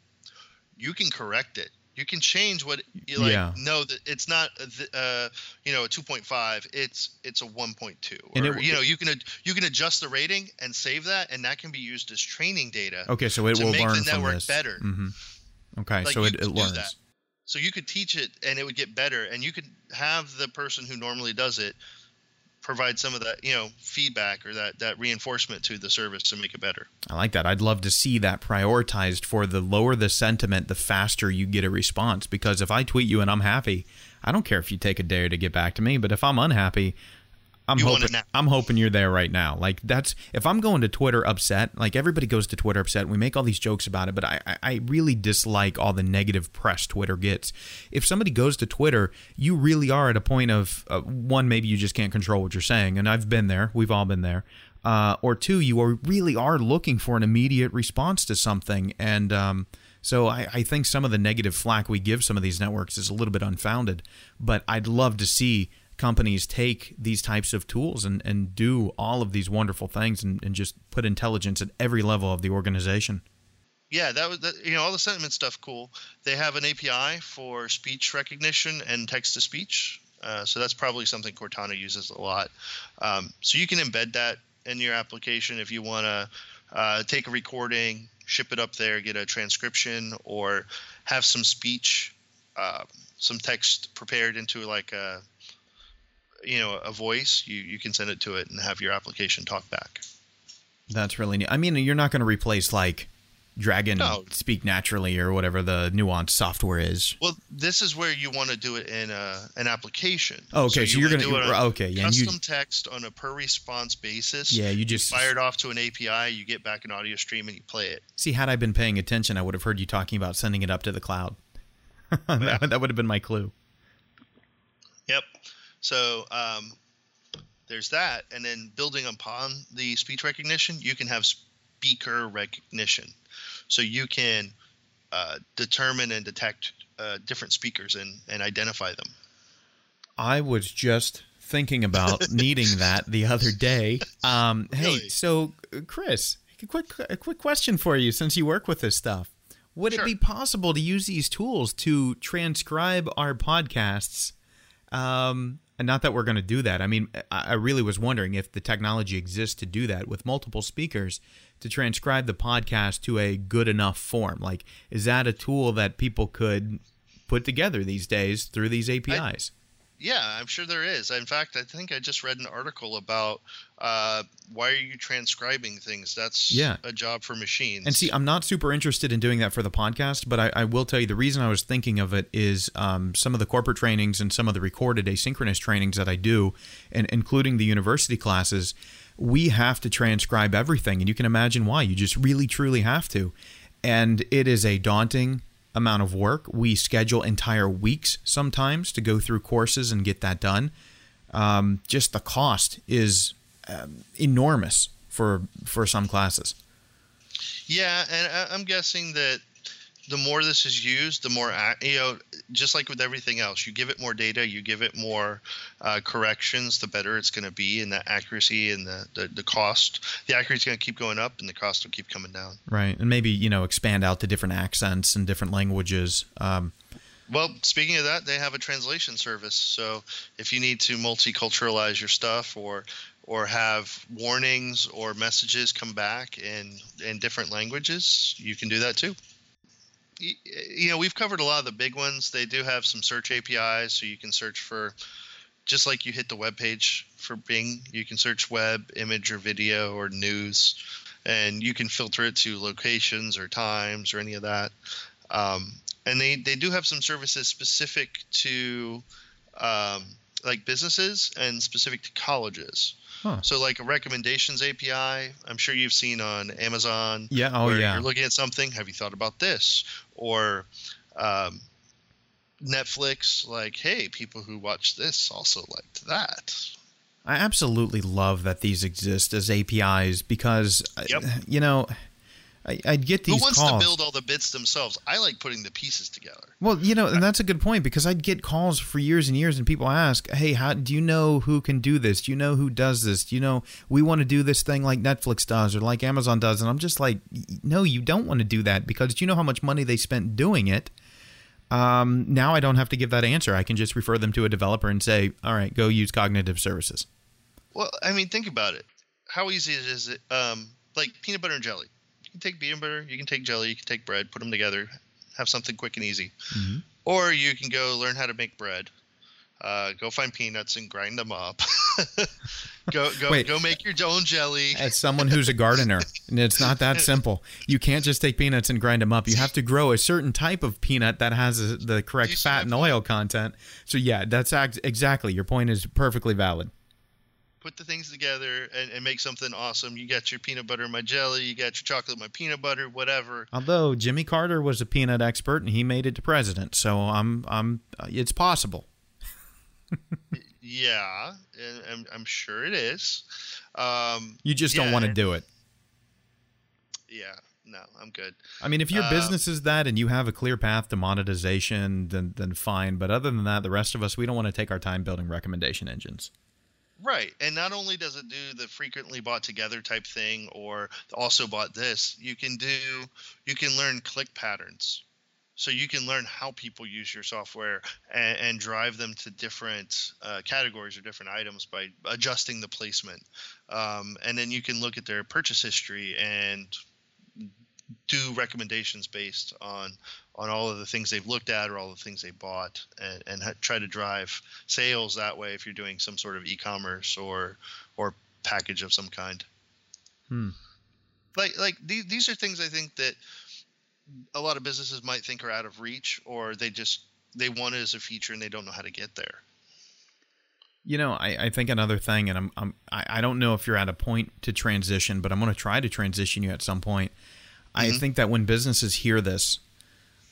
[SPEAKER 3] You can correct it. You can change what you like.
[SPEAKER 2] Yeah.
[SPEAKER 3] No, that it's not. a Uh, you know, a 2.5. It's it's a 1.2. Or,
[SPEAKER 2] And it-
[SPEAKER 3] you know, you can you can adjust the rating and save that, and that can be used as training data.
[SPEAKER 2] Okay, so it
[SPEAKER 3] To
[SPEAKER 2] will
[SPEAKER 3] make the
[SPEAKER 2] learn from
[SPEAKER 3] network
[SPEAKER 2] this.
[SPEAKER 3] better.
[SPEAKER 2] hmm Okay,
[SPEAKER 3] Like,
[SPEAKER 2] so it, it learns.
[SPEAKER 3] that. So you could teach it, and it would get better, and you could have the person who normally does it provide some of that, you know, feedback or that that reinforcement to the service to make it better.
[SPEAKER 2] I like that. I'd love to see that prioritized for the lower the sentiment, the faster you get a response. Because if I tweet you and I'm happy, I don't care if you take a day to get back to me. But if I'm unhappy, I'm
[SPEAKER 3] You
[SPEAKER 2] hoping. I'm hoping you're there right now. Like that's if I'm going to Twitter upset, like everybody goes to Twitter upset. We make all these jokes about it, but I I- I really dislike all the negative press Twitter gets. If somebody goes to Twitter, you really are at a point of uh, one, maybe you just can't control what you're saying, and I've been there. We've all been there. Uh, or two, you are really are looking for an immediate response to something, and um, so I, I think some of the negative flack we give some of these networks is a little bit unfounded. But I'd love to see companies take these types of tools and, and do all of these wonderful things and, and just put intelligence at every level of the organization.
[SPEAKER 3] Yeah, that was that, you know all the sentiment stuff. Cool. They have an API for speech recognition and text to speech. Uh, so that's probably something Cortana uses a lot. Um, so you can embed that in your application if you want to uh, take a recording, ship it up there, get a transcription, or have some speech, uh, some text prepared into like a you know a voice. You you can send it to it and have your application talk back.
[SPEAKER 2] That's really neat. I mean, you're not going to replace like Dragon
[SPEAKER 3] No.
[SPEAKER 2] Speak Naturally or whatever the nuanced software is.
[SPEAKER 3] Well, this is where you want to do it in a, an application.
[SPEAKER 2] Oh, okay, so
[SPEAKER 3] you
[SPEAKER 2] you're gonna-
[SPEAKER 3] do it on
[SPEAKER 2] okay, yeah, and you-
[SPEAKER 3] custom text on a per response basis.
[SPEAKER 2] Yeah, you just
[SPEAKER 3] fire it off to an API. You get back an audio stream and you play it.
[SPEAKER 2] see. Had I been paying attention, I would have heard you talking about sending it up to the cloud. [LAUGHS] that, that would have been my clue.
[SPEAKER 3] Yep. So um, there's that, and then building upon the speech recognition, you can have speaker recognition. So you can uh, determine and detect uh, different speakers and, and identify them.
[SPEAKER 2] I was just thinking about [LAUGHS] needing that the other day. Um, hey,
[SPEAKER 3] Really?
[SPEAKER 2] so uh, Chris, a quick a quick question for you since you work with this stuff. Would it be possible to use these tools to transcribe our podcasts? Um, and not that we're going to do that. I mean, I I really was wondering if the technology exists to do that with multiple speakers to transcribe the podcast to a good enough form. Like, is that a tool that people could put together these days through these APIs?
[SPEAKER 3] Yeah, I'm sure there is. In fact, I think I just read an article about uh, why are you transcribing things? That's
[SPEAKER 2] Yeah.
[SPEAKER 3] a job for machines.
[SPEAKER 2] And see, I'm not super interested in doing that for the podcast, but I, I will tell you the reason I was thinking of it is um, some of the corporate trainings and some of the recorded asynchronous trainings that I do, and including the university classes, we have to transcribe everything, and you can imagine why. You just really, truly have to, and it is a daunting amount of work. We schedule entire weeks sometimes to go through courses and get that done. Um, just the cost is um, enormous for for some classes.
[SPEAKER 3] Yeah, and I'm guessing that the more this is used, the more you know. Just like with everything else, you give it more data, you give it more uh, corrections, the better it's going to be, and the accuracy and the, the the cost. The accuracy is going to keep going up, and the cost will keep coming down.
[SPEAKER 2] Right, and maybe you know expand out to different accents and different languages. Um,
[SPEAKER 3] Well, speaking of that, they have a translation service. So if you need to multiculturalize your stuff or or have warnings or messages come back in in different languages, you can do that too. You know, we've covered a lot of the big ones. They do have some search APIs, so you can search for just like you hit the web page for Bing, you can search web, image, or video, or news, and you can filter it to locations or times or any of that. Um, and they, they do have some services specific to um, like businesses and specific to colleges.
[SPEAKER 2] Huh.
[SPEAKER 3] So like a recommendations API, I'm sure you've seen on Amazon.
[SPEAKER 2] Yeah, oh, yeah.
[SPEAKER 3] You're looking at something. Have you thought about this? Or um, Netflix, like, hey, people who watch this also liked that.
[SPEAKER 2] I absolutely love that these exist as APIs because uh,
[SPEAKER 3] Yep.
[SPEAKER 2] you know I, I'd get these
[SPEAKER 3] Who wants
[SPEAKER 2] calls.
[SPEAKER 3] to build all the bits themselves? I like putting the pieces together.
[SPEAKER 2] Well, you know, and that's a good point because I'd get calls for years and years, and people ask, "Hey, how do you know who can do this? Do you know who does this? Do you know we want to do this thing like Netflix does or like Amazon does?" And I'm just like, "No, you don't want to do that because do you know how much money they spent doing it?" Um, now I don't have to give that answer. I can just refer them to a developer and say, "All right, go use cognitive services."
[SPEAKER 3] Well, I mean, think about it. How easy is it? Um, like peanut butter and jelly. You can take peanut butter, you can take jelly, you can take bread, put them together, have something quick and easy.
[SPEAKER 2] Mhm.
[SPEAKER 3] Or you can go learn how to make bread. Uh, go find peanuts and grind them up. [LAUGHS] go go
[SPEAKER 2] Wait.
[SPEAKER 3] go make your own jelly.
[SPEAKER 2] As someone who's a gardener, and it's not that simple. You can't just take peanuts and grind them up. You have to grow a certain type of peanut that has the correct fat and oil content. So yeah, that's act- exactly your point is perfectly valid.
[SPEAKER 3] Put the things together and, and make something awesome. You got your peanut butter, my jelly. You got your chocolate, my peanut butter, whatever.
[SPEAKER 2] Although Jimmy Carter was a peanut expert and he made it to president, so I'm I'm uh, it's possible. [LAUGHS]
[SPEAKER 3] yeah, and I'm, I'm sure it is. Um,
[SPEAKER 2] You just
[SPEAKER 3] yeah,
[SPEAKER 2] don't want to do it.
[SPEAKER 3] Yeah, no, I'm good.
[SPEAKER 2] I mean, if your
[SPEAKER 3] Uh,
[SPEAKER 2] business is that and you have a clear path to monetization, then then fine. But other than that, the rest of us, we don't want to take our time building recommendation engines.
[SPEAKER 3] Right. And not only does it do the frequently bought together type thing or also bought this, you can do you can learn click patterns. So you can learn how people use your software and, and drive them to different uh, categories or different items by adjusting the placement. Um, and then you can look at their purchase history and do recommendations based on on all of the things they've looked at or all the things they bought and, and ha- try to drive sales that way if you're doing some sort of e-commerce or or package of some kind
[SPEAKER 2] Hmm.
[SPEAKER 3] like like these, these are things i think that a lot of businesses might think are out of reach or they just they want it as a feature and they don't know how to get there
[SPEAKER 2] You know, I, I think another thing, and I'm, I'm I I don't know if you're at a point to transition, but I'm going to try to transition you at some point. I think that when businesses hear this,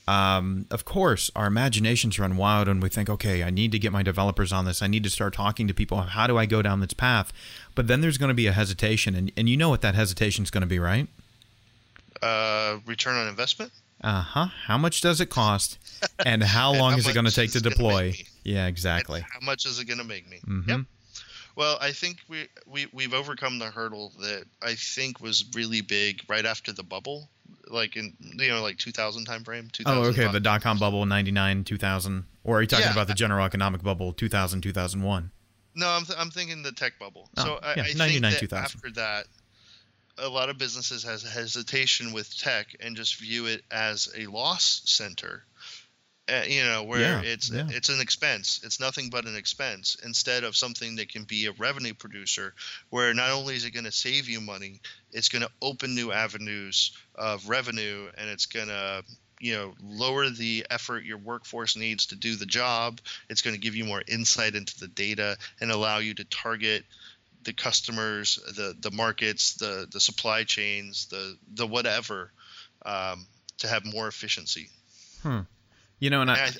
[SPEAKER 2] um, of course, our imaginations run wild, and we think, okay, I need to get my developers on this. I need to start talking to people. How do I go down this path? But then there's going to be a hesitation, and, and you know what that hesitation is going to be, right?
[SPEAKER 3] uh return on investment
[SPEAKER 2] Uh huh. How much does it cost, [LAUGHS] and how
[SPEAKER 3] And
[SPEAKER 2] long
[SPEAKER 3] how
[SPEAKER 2] is it going to take to deploy? Yeah,
[SPEAKER 3] And
[SPEAKER 2] exactly.
[SPEAKER 3] how much is it going to make me
[SPEAKER 2] Mm-hmm.
[SPEAKER 3] yep Well, I think we, we we've overcome the hurdle that I think was really big right after the bubble, like in you know like 2000 time frame.
[SPEAKER 2] Oh, okay. The dot com bubble, 99, 2000. Or are you talking
[SPEAKER 3] Yeah.
[SPEAKER 2] about the general economic bubble, 2000, 2001?
[SPEAKER 3] No, I'm, th- I'm thinking the tech bubble.
[SPEAKER 2] Oh,
[SPEAKER 3] so I,
[SPEAKER 2] yeah,
[SPEAKER 3] I think
[SPEAKER 2] 99,
[SPEAKER 3] that
[SPEAKER 2] 2000.
[SPEAKER 3] after that, a lot of businesses has hesitation with tech and just view it as a loss center. Uh, you know, where
[SPEAKER 2] Yeah,
[SPEAKER 3] it's
[SPEAKER 2] yeah.
[SPEAKER 3] it's an expense. It's nothing but an expense instead of something that can be a revenue producer. Where not only is it going to save you money, it's going to open new avenues of revenue, and it's going to you know lower the effort your workforce needs to do the job it's going to give you more insight into the data and allow you to target the customers the the markets the the supply chains the the whatever um, to have more efficiency
[SPEAKER 2] You know, and I,
[SPEAKER 3] I-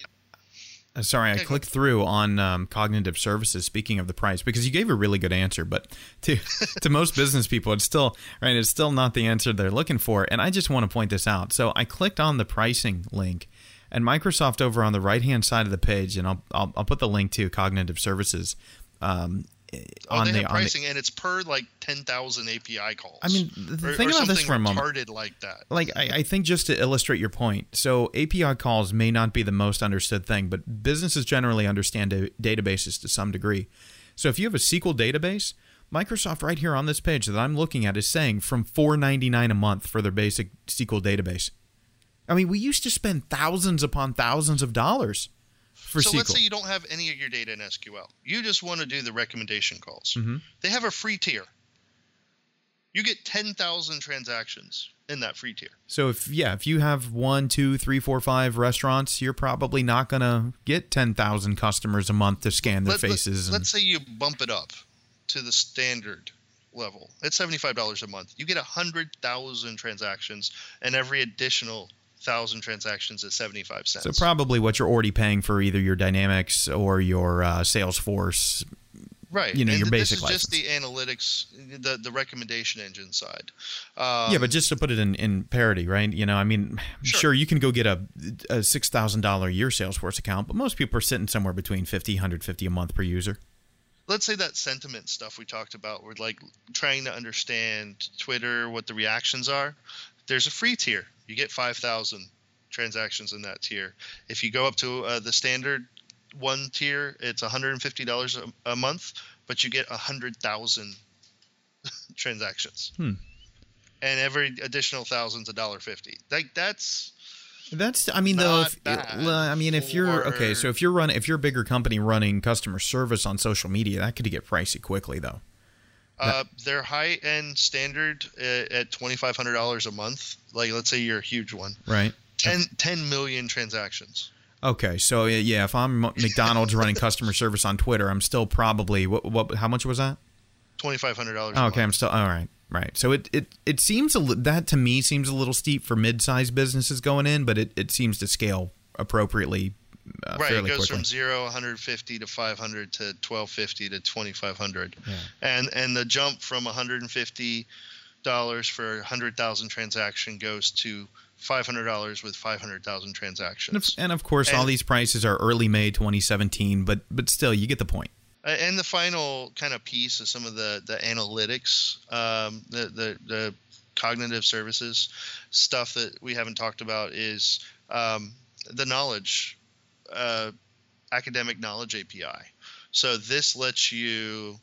[SPEAKER 2] Uh, Sorry, I clicked through on um, cognitive services. Speaking of the price, because you gave a really good answer, but to [LAUGHS] to most business people, it's still right. It's still not the answer they're looking for. And I just want to point this out. So I clicked on the pricing link, and Microsoft over on the right hand side of the page, and I'll, I'll I'll put the link to cognitive services. Um,
[SPEAKER 3] oh,
[SPEAKER 2] on
[SPEAKER 3] they
[SPEAKER 2] the
[SPEAKER 3] have
[SPEAKER 2] on the,
[SPEAKER 3] pricing and it's per like 10,000 API calls.
[SPEAKER 2] I mean,
[SPEAKER 3] or,
[SPEAKER 2] think
[SPEAKER 3] or
[SPEAKER 2] about this for a moment.
[SPEAKER 3] like that.
[SPEAKER 2] like I, I think just to illustrate your point so api calls may not be the most understood thing but businesses generally understand da- databases to some degree. So if you have a sql database microsoft right here on this page that i'm looking at is saying from 499 a month for their basic sql database. I mean we used to spend thousands upon thousands of dollars for
[SPEAKER 3] so
[SPEAKER 2] sql
[SPEAKER 3] let's say you don't have any of your data in SQL. You just want to do the recommendation calls.
[SPEAKER 2] Mhm.
[SPEAKER 3] They have a free tier. You get 10,000 transactions in that free tier.
[SPEAKER 2] so if yeah if you have one two three four five restaurants you're probably not going to get 10000 customers a month to scan their
[SPEAKER 3] Let- let-
[SPEAKER 2] faces and
[SPEAKER 3] Let's say you bump it up to the standard level. It's $75 a month. You get 100,000 transactions, and every additional 1,000 transactions at 75 cents.
[SPEAKER 2] So probably what you're already paying for either your Dynamics or your uh, Salesforce.
[SPEAKER 3] right.
[SPEAKER 2] you know,
[SPEAKER 3] and
[SPEAKER 2] your
[SPEAKER 3] th-
[SPEAKER 2] basic
[SPEAKER 3] This is just the analytics, the, the recommendation engine side. Um,
[SPEAKER 2] yeah, but just to put it in, in parity, right? You know, I mean, sure,
[SPEAKER 3] Sure.
[SPEAKER 2] you can go get a, a six thousand dollar a year Salesforce account, but most people are sitting somewhere between 50, 150 a month per user.
[SPEAKER 3] let's say that sentiment stuff we talked about we're like trying to understand twitter what the reactions are there's a free tier you get 5000 transactions in that tier if you go up to uh, the standard one tier it's $150 a, a month but you get 100000 [LAUGHS] transactions
[SPEAKER 2] Hmm.
[SPEAKER 3] and every additional thousand's a dollar fifty like that's
[SPEAKER 2] That's, I mean, though, if, I mean, if you're okay, so if you're running, if you're a bigger company running customer service on social media, that could get pricey quickly, though.
[SPEAKER 3] Uh, their high end standard uh, at twenty five hundred dollars a month. Like, let's say you're a huge one,
[SPEAKER 2] Right?
[SPEAKER 3] 10, 10 million transactions.
[SPEAKER 2] Okay, so yeah, if I'm McDonald's running customer service on Twitter, I'm still probably what? What? How much was that?
[SPEAKER 3] twenty five hundred dollars.
[SPEAKER 2] okay, I'm still all right. Right. So it, it, it seems a li- that to me seems a little steep for mid-sized businesses going in, but it, it seems to scale appropriately uh,
[SPEAKER 3] right, it goes
[SPEAKER 2] quickly.
[SPEAKER 3] from zero, 150 to 500 to 1250 to 2500,
[SPEAKER 2] Yeah.
[SPEAKER 3] and and the jump from 150 dollars for 100,000 transaction goes to 500 dollars with 500,000
[SPEAKER 2] and, of,
[SPEAKER 3] transactions.
[SPEAKER 2] and of course, all these prices are early May 2017, but but still, you get the point.
[SPEAKER 3] Uh, And the final kind of piece of some of the the analytics, um, the, the the cognitive services stuff that we haven't talked about is um, the knowledge, uh, academic knowledge API. So this lets you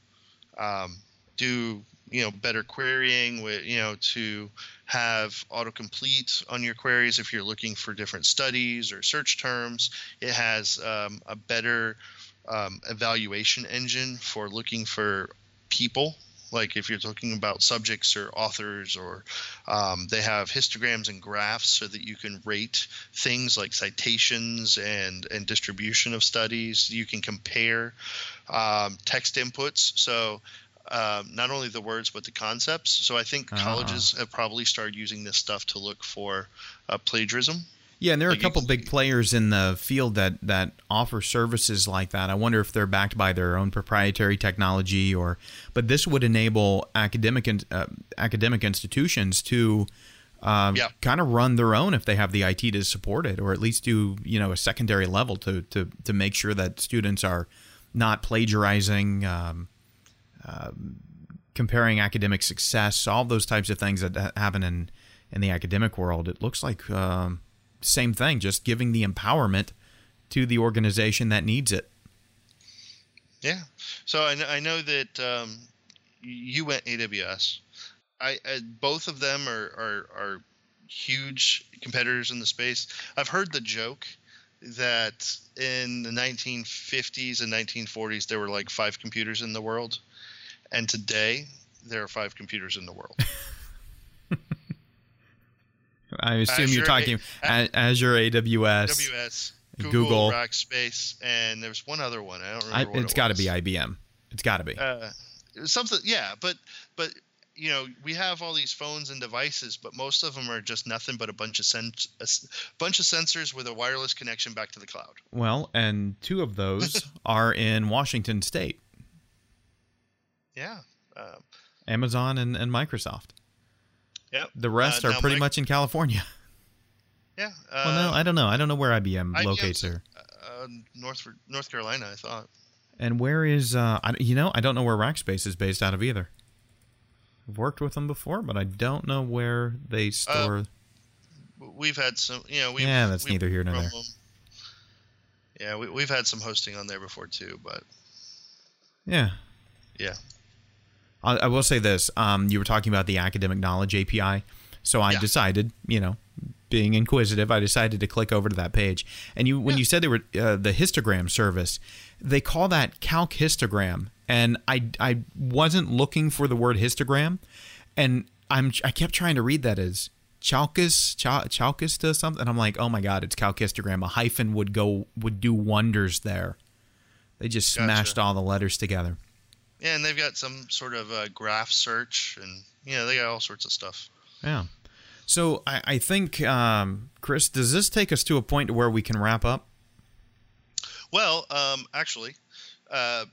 [SPEAKER 3] um, do you know better querying with you know to have autocomplete on your queries if you're looking for different studies or search terms. It has um, a better um, evaluation engine for looking for people like if you're talking about subjects or authors or um, they have histograms and graphs so that you can rate things like citations and and distribution of studies. You can compare um, text inputs. So um, not only the words but the concepts. So i think
[SPEAKER 2] Ah.
[SPEAKER 3] colleges have probably started using this stuff to look for uh, plagiarism
[SPEAKER 2] Yeah, and there are a
[SPEAKER 3] Like you
[SPEAKER 2] couple big players in the field that that offer services like that. I wonder if they're backed by their own proprietary technology, or but this would enable academic uh, academic institutions to um,
[SPEAKER 3] Yeah.
[SPEAKER 2] kind of run their own if they have the IT to support it, or at least do you know a secondary level to to to make sure that students are not plagiarizing. Um, um, comparing academic success, all those types of things that happen in in the academic world, it looks like um, same thing, just giving the empowerment to the organization that needs it.
[SPEAKER 3] Yeah. So I, I know that um, you went AWS. I, I both of them are, are are huge competitors in the space. I've heard the joke that in the 1950s and 1940s there were like five computers in the world, and today there are five computers in the world. [LAUGHS]
[SPEAKER 2] I assume
[SPEAKER 3] Azure
[SPEAKER 2] you're talking
[SPEAKER 3] A-
[SPEAKER 2] Azure, AWS.
[SPEAKER 3] AWS, Google,
[SPEAKER 2] Google.
[SPEAKER 3] Rackspace, and there's one other one. I don't
[SPEAKER 2] I,
[SPEAKER 3] remember. what
[SPEAKER 2] it's
[SPEAKER 3] it
[SPEAKER 2] got to be IBM. It's got to be.
[SPEAKER 3] uh, something yeah but but you know we have all these phones and devices but most of them are just nothing but a bunch of sens- a s- bunch of sensors with a wireless connection back to the cloud
[SPEAKER 2] well, and two of those [LAUGHS] are in Washington State,
[SPEAKER 3] yeah um,
[SPEAKER 2] Amazon and, and Microsoft.
[SPEAKER 3] Yeah
[SPEAKER 2] The rest
[SPEAKER 3] Uh,
[SPEAKER 2] are pretty
[SPEAKER 3] Mic-
[SPEAKER 2] much in California. [LAUGHS]
[SPEAKER 3] yeah
[SPEAKER 2] well, no,
[SPEAKER 3] uh,
[SPEAKER 2] I don't know. I don't know where IBM locates there.
[SPEAKER 3] uh, north north carolina i thought
[SPEAKER 2] And where is uh I, you know, I don't know where Rackspace is based out of either. I've worked with them before, but I don't know where they store
[SPEAKER 3] we've had some you know we've,
[SPEAKER 2] Yeah, that's neither here nor there.
[SPEAKER 3] them. yeah we, we've had some hosting on there before too but
[SPEAKER 2] Yeah.
[SPEAKER 3] yeah
[SPEAKER 2] I, I will say this. Um you were talking about the academic knowledge API. So I
[SPEAKER 3] Yeah.
[SPEAKER 2] decided, you know, being inquisitive, I decided to click over to that page. And you when
[SPEAKER 3] Yeah.
[SPEAKER 2] you said they were uh, the histogram service, they call that calc histogram. And I I wasn't looking for the word histogram and I'm I kept trying to read that as Chalcus, Chal- Chalcus to something. And I'm like, oh my god, it's calcistogram. A hyphen would go would do wonders there. They just
[SPEAKER 3] Gotcha.
[SPEAKER 2] smashed all the letters together.
[SPEAKER 3] Yeah and they've got some sort of uh, graph search and you know they got all sorts of stuff
[SPEAKER 2] Yeah. So I, I think, um, Chris, does this take us to a point where we can wrap up?
[SPEAKER 3] Well, um, actually, uh,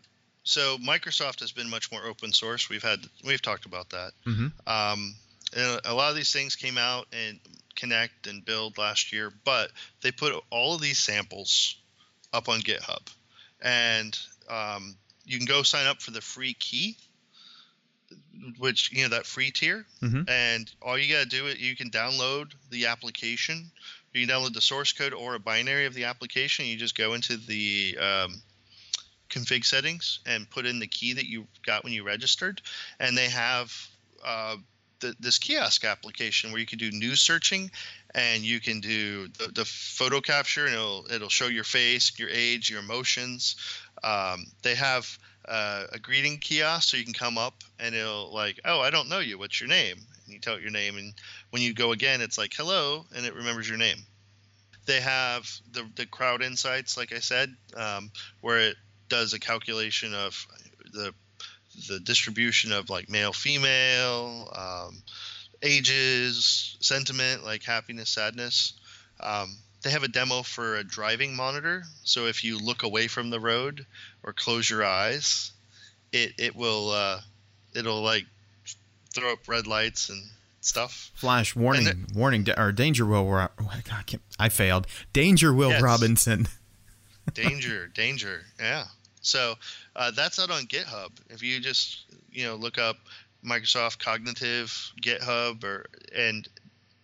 [SPEAKER 3] so Microsoft has been much more open source. We've had we've talked about that.
[SPEAKER 2] Mhm.
[SPEAKER 3] Um, and a lot of these things came out and Connect and Build last year, but they put all of these samples up on GitHub, and um, you can go sign up for the free key, which you know that free tier,
[SPEAKER 2] Mhm.
[SPEAKER 3] and all you gotta do is you can download the application. You can download the source code or a binary of the application. You just go into the um, config settings and put in the key that you got when you registered, and they have uh, th- this kiosk application where you can do news searching, and you can do the, the photo capture, and it'll it'll show your face, your age, your emotions. Um, they have uh, a greeting kiosk, so you can come up and it'll like, oh, I don't know you. What's your name? And you tell it your name, and when you go again, it's like hello, and it remembers your name. They have the the crowd insights, like I said, um, where it does a calculation of the the distribution of like male, female, um, ages, sentiment, like happiness, sadness. Um, they have a demo for a driving monitor. So if you look away from the road or close your eyes, it it will uh, it'll like throw up red lights and stuff.
[SPEAKER 2] Flash warning, warning, or danger, Will. Oh God, I failed. Danger, Will yes. Robinson. [LAUGHS]
[SPEAKER 3] danger, danger. Yeah. So uh, that's out on GitHub. If you just you know look up Microsoft Cognitive GitHub, or and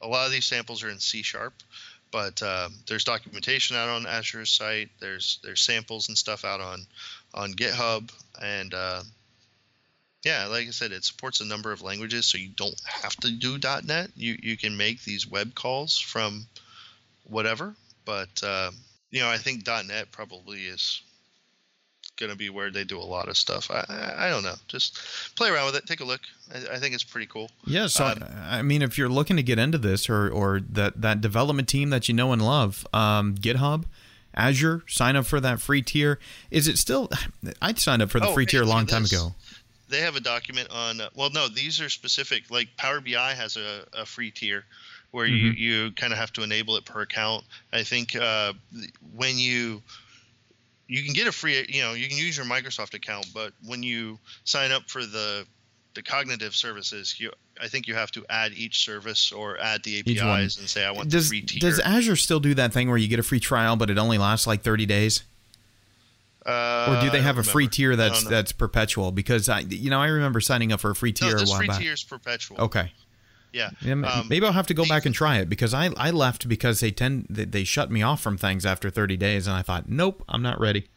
[SPEAKER 3] a lot of these samples are in C sharp, but uh, there's documentation out on Azure's site. There's there's samples and stuff out on on GitHub, and uh, yeah, like I said, it supports a number of languages, so you don't have to do .NET. You you can make these web calls from whatever, but uh, you know I think .NET probably is going to be where they do a lot of stuff. I, I, I don't know. Just play around with it. Take a look. I, I think it's pretty cool.
[SPEAKER 2] Yeah. So um, I mean, if you're looking to get into this, or or that that development team that you know and love, um, GitHub. Azure, sign up for that free tier. Is it still? [SIGHS] I'd signed up for the oh, free tier a long time ago
[SPEAKER 3] they have a document on uh, well no these are specific like power bi has a, a free tier where mm-hmm. you, you kind of have to enable it per account i think uh, when you you can get a free you know you can use your microsoft account but when you sign up for the the cognitive services you i think you have to add each service or add the apis and say i want
[SPEAKER 2] does,
[SPEAKER 3] the free tier
[SPEAKER 2] does azure still do that thing where you get a free trial but it only lasts like 30 days
[SPEAKER 3] uh,
[SPEAKER 2] or do they have a free tier that's that's perpetual? Because I, you know, I remember signing up for a free tier
[SPEAKER 3] no,
[SPEAKER 2] a while
[SPEAKER 3] free
[SPEAKER 2] back.
[SPEAKER 3] tier is perpetual.
[SPEAKER 2] Okay.
[SPEAKER 3] Yeah.
[SPEAKER 2] um, maybe I'll have to go back and try it because I, I left because they tend they, they shut me off from things after 30 days and I thought nope I'm not ready.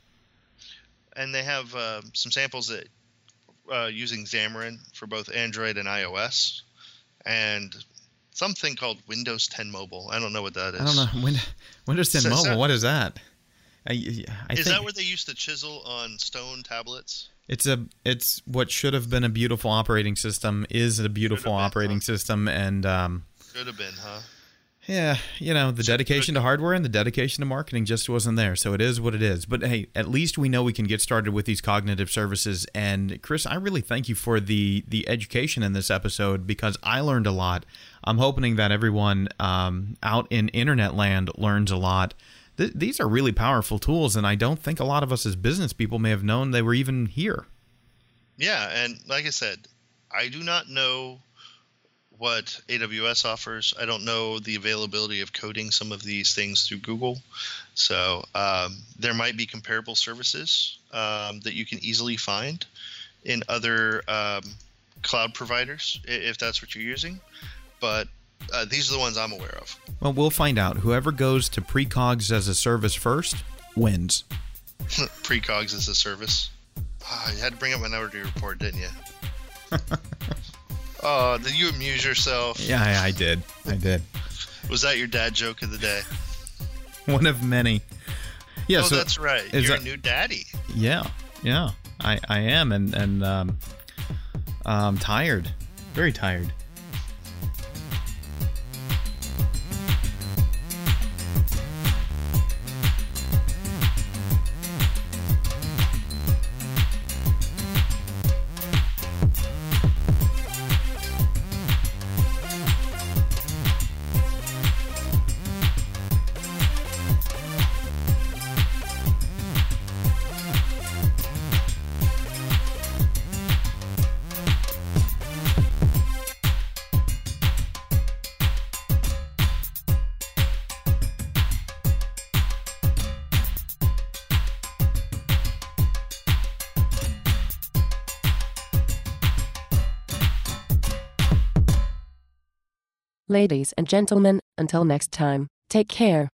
[SPEAKER 3] And they have uh, some samples that uh, using Xamarin for both Android and iOS, and something called Windows 10 Mobile. I don't know what that is.
[SPEAKER 2] I don't know Windows 10 [LAUGHS] so, Mobile. So, what is that? I, I
[SPEAKER 3] is
[SPEAKER 2] think,
[SPEAKER 3] that where they used to chisel on stone tablets?
[SPEAKER 2] It's a it's what should have been a beautiful operating system is a beautiful been, operating huh? system and um,
[SPEAKER 3] should have been, huh?
[SPEAKER 2] Yeah, you know, the dedication to hardware and the dedication to marketing just wasn't there. So it is what it is. But hey, at least we know we can get started with these cognitive services. And Chris, I really thank you for the the education in this episode because I learned a lot. I'm hoping that everyone um, out in internet land learns a lot th- these are really powerful tools, and I don't think a lot of us as business people may have known they were even here.
[SPEAKER 3] Yeah, and like I said, I do not know what AWS offers. I don't know the availability of coding some of these things through Google. So um, there might be comparable services um, that you can easily find in other um, cloud providers if that's what you're using. But uh, these are the ones I'm aware of.
[SPEAKER 2] Well, we'll find out. Whoever goes to precogs as a service first wins. [LAUGHS]
[SPEAKER 3] precogs as a service. Oh, you had to bring up my Minority Report, didn't you? [LAUGHS] oh, did you amuse yourself?
[SPEAKER 2] Yeah, I, I did. I did.
[SPEAKER 3] Was that your dad joke of the day? [LAUGHS]
[SPEAKER 2] One of many. Yeah,
[SPEAKER 3] oh,
[SPEAKER 2] so
[SPEAKER 3] that's right. You're that, a new daddy.
[SPEAKER 2] Yeah, yeah, I, I am, and and um, I'm tired, very tired.
[SPEAKER 1] Ladies and gentlemen, until next time, take care.